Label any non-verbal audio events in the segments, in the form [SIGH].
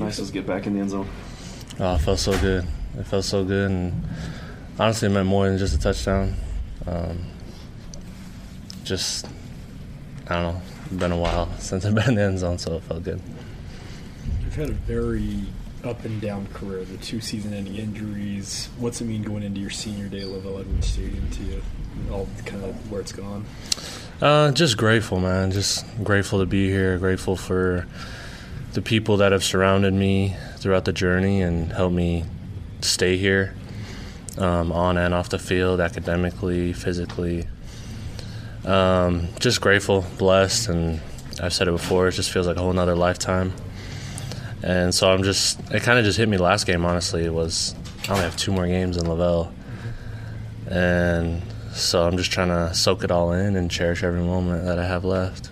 nice to get back in the end zone? Oh, it felt so good. It felt so good, and honestly, it meant more than just a touchdown. Um, just, I don't know, it's been a while [LAUGHS] since I've been in the end zone, so it felt good. You've had a very up and down career, the two season ending injuries. What's it mean going into your senior day at LaVell Edwards Stadium to you? All kind of where it's gone? Uh, just grateful, man. Just grateful to be here. Grateful for the people that have surrounded me throughout the journey and helped me stay here um, on and off the field, academically, physically. Um, just grateful, blessed, and I've said it before, it just feels like a whole nother lifetime. And so I'm just, it kind of just hit me last game, honestly. It was, I only have two more games in LaVell. And so I'm just trying to soak it all in and cherish every moment that I have left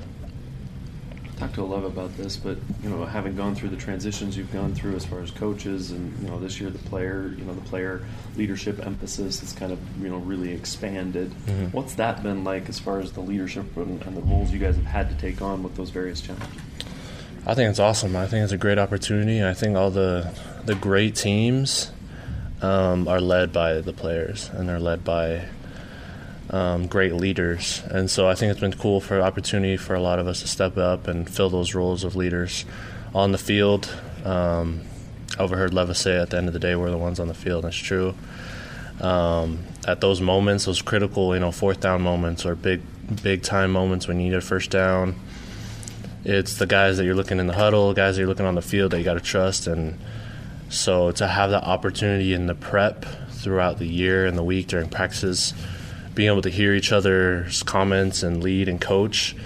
talked to Aleva about this, but you know, having gone through the transitions you've gone through as far as coaches, and you know, this year the player, you know, the player leadership emphasis has kind of you know really expanded. Mm-hmm. What's that been like as far as the leadership and, and the roles you guys have had to take on with those various challenges? I think it's awesome. I think it's a great opportunity. I think all the the great teams um, are led by the players, and they're led by um, great leaders. And so I think it's been cool for opportunity for a lot of us to step up and fill those roles of leaders on the field. Um, overheard Levis say at the end of the day, we're the ones on the field. That's true. Um, at those moments, those critical, you know, fourth down moments or big, big time moments when you need a first down, it's the guys that you're looking in the huddle, guys that you're looking on the field that you got to trust. And so to have that opportunity in the prep throughout the year and the week during practices – being able to hear each other's comments and lead and coach,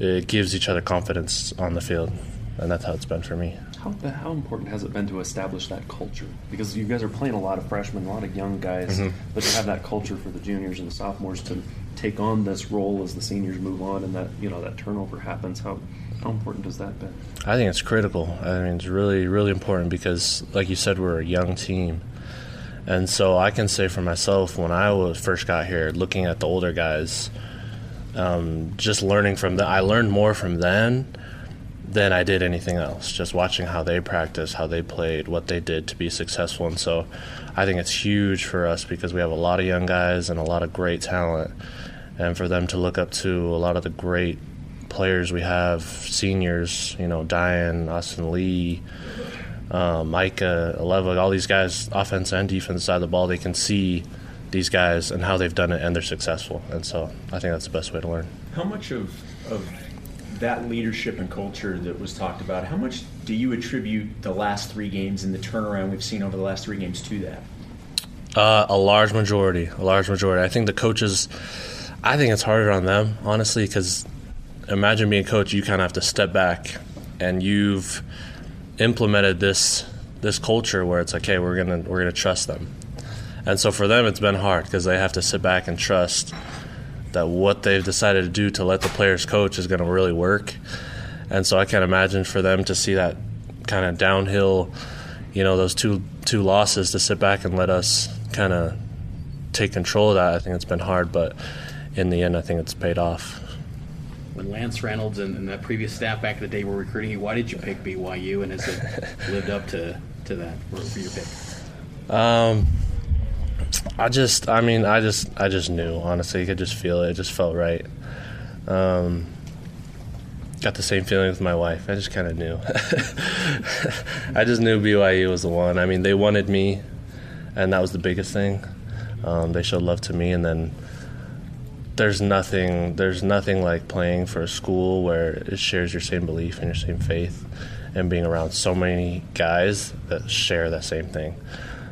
it gives each other confidence on the field, and that's how it's been for me. How, how important has it been to establish that culture? Because you guys are playing a lot of freshmen, a lot of young guys, mm-hmm. but to have that culture for the juniors and the sophomores to take on this role as the seniors move on, and that you know that turnover happens. How how important has that been? I think it's critical. I mean, it's really really important because, like you said, we're a young team and so I can say for myself, when I was first got here, looking at the older guys, um, just learning from them, I learned more from them than I did anything else. Just watching how they practiced, how they played, what they did to be successful. And so I think it's huge for us because we have a lot of young guys and a lot of great talent. And for them to look up to a lot of the great players we have, seniors, you know, Dayan, Austin Lee, uh, Micah, Aleva, all these guys, offense and defense side of the ball, they can see these guys and how they've done it, and they're successful. And so I think that's the best way to learn. How much of, of that leadership and culture that was talked about, how much do you attribute the last three games and the turnaround we've seen over the last three games to that? Uh, a large majority. A large majority. I think the coaches, I think it's harder on them, honestly, because imagine being a coach, you kind of have to step back and you've – implemented this this culture where it's like, hey, we're gonna we're gonna trust them, and so for them it's been hard because they have to sit back and trust that what they've decided to do to let the players coach is going to really work, and so I can't imagine for them to see that kind of downhill, you know, those two two losses to sit back and let us kind of take control of that. I think it's been hard, but in the end, I think it's paid off when Lance Reynolds and, and, that previous staff back in the day were recruiting you, why did you pick BYU, and has it [LAUGHS] lived up to, to that for, your pick? Um, I just, I mean, I just, I just knew. Honestly, you could just feel it. It just felt right. Um, got the same feeling with my wife. I just kind of knew. [LAUGHS] I just knew BYU was the one. I mean, they wanted me, and that was the biggest thing. Um, they showed love to me, and then there's nothing there's nothing like playing for a school where it shares your same belief and your same faith and being around so many guys that share that same thing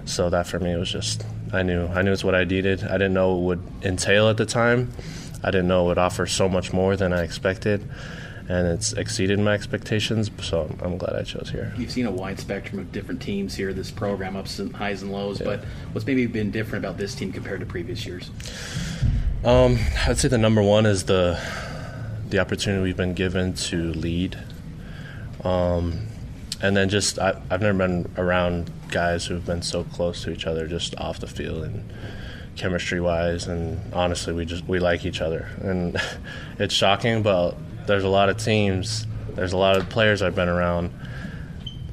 so that for me was just i knew i knew it's what i needed i didn't know it would entail at the time i didn't know it would offer so much more than i expected and it's exceeded my expectations. So I'm glad I chose here. You've seen a wide spectrum of different teams here, this program, ups and highs and lows. Yeah. But what's maybe been different about this team compared to previous years? Um, I'd say the number one is the the opportunity we've been given to lead. Um, and then just I, have never been around guys who've been so close to each other just off the field and chemistry wise and honestly we just we like each other and [LAUGHS] it's shocking but there's a lot of teams there's a lot of players I've been around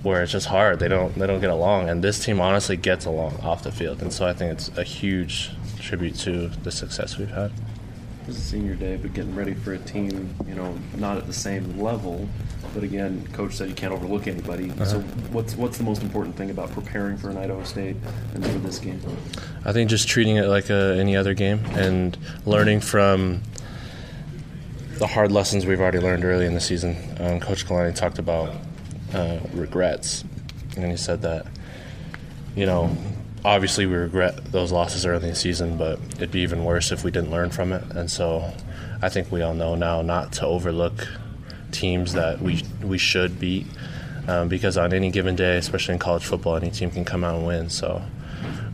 where it's just hard. They don't they don't get along, and this team honestly gets along off the field, and so I think it's a huge tribute to the success we've had. This is senior day, but getting ready for a team, you know, not at the same level. But again, coach said you can't overlook anybody. Uh-huh. So what's what's the most important thing about preparing for an Idaho State and for this game? I think just treating it like a, any other game and learning from the hard lessons we've already learned early in the season. Um, Coach Kalani talked about uh, regrets, and he said that, you know, obviously we regret those losses early in the season, but it'd be even worse if we didn't learn from it. And so I think we all know now not to overlook teams that we we should beat. Um, because on any given day, especially in college football, any team can come out and win. So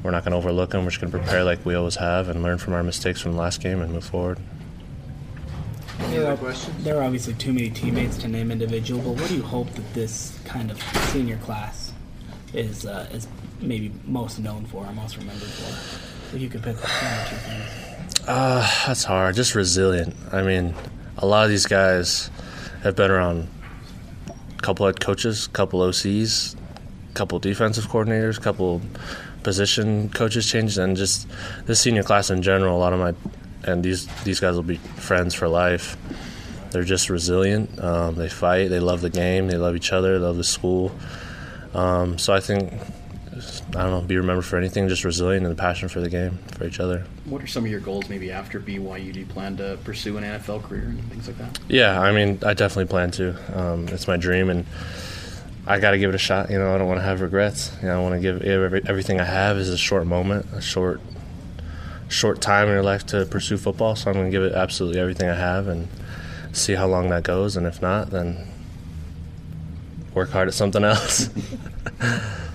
we're not going to overlook them. We're just going to prepare like we always have and learn from our mistakes from the last game and move forward. There are, there are obviously too many teammates to name individual, but what do you hope that this kind of senior class is uh, is maybe most known for or most remembered for? If you could pick one or two things. Uh, that's hard. Just resilient. I mean, a lot of these guys have been around a couple head coaches, a couple OCs, a couple defensive coordinators, a couple position coaches changed, and just this senior class in general. A lot of my and these these guys will be friends for life. They're just resilient. Um, they fight. They love the game. They love each other. They love the school. Um, so I think I don't know, be remembered for anything, just resilient and the passion for the game, for each other. What are some of your goals maybe after BYU? Do you plan to pursue an NFL career and things like that? Yeah, I mean, I definitely plan to. Um, it's my dream, and I got to give it a shot. You know, I don't want to have regrets. You know, I want to give every, everything I have is a short moment, a short, short time in your life to pursue football. So I'm going to give it absolutely everything I have and see how long that goes. And if not, then work hard at something else. [LAUGHS]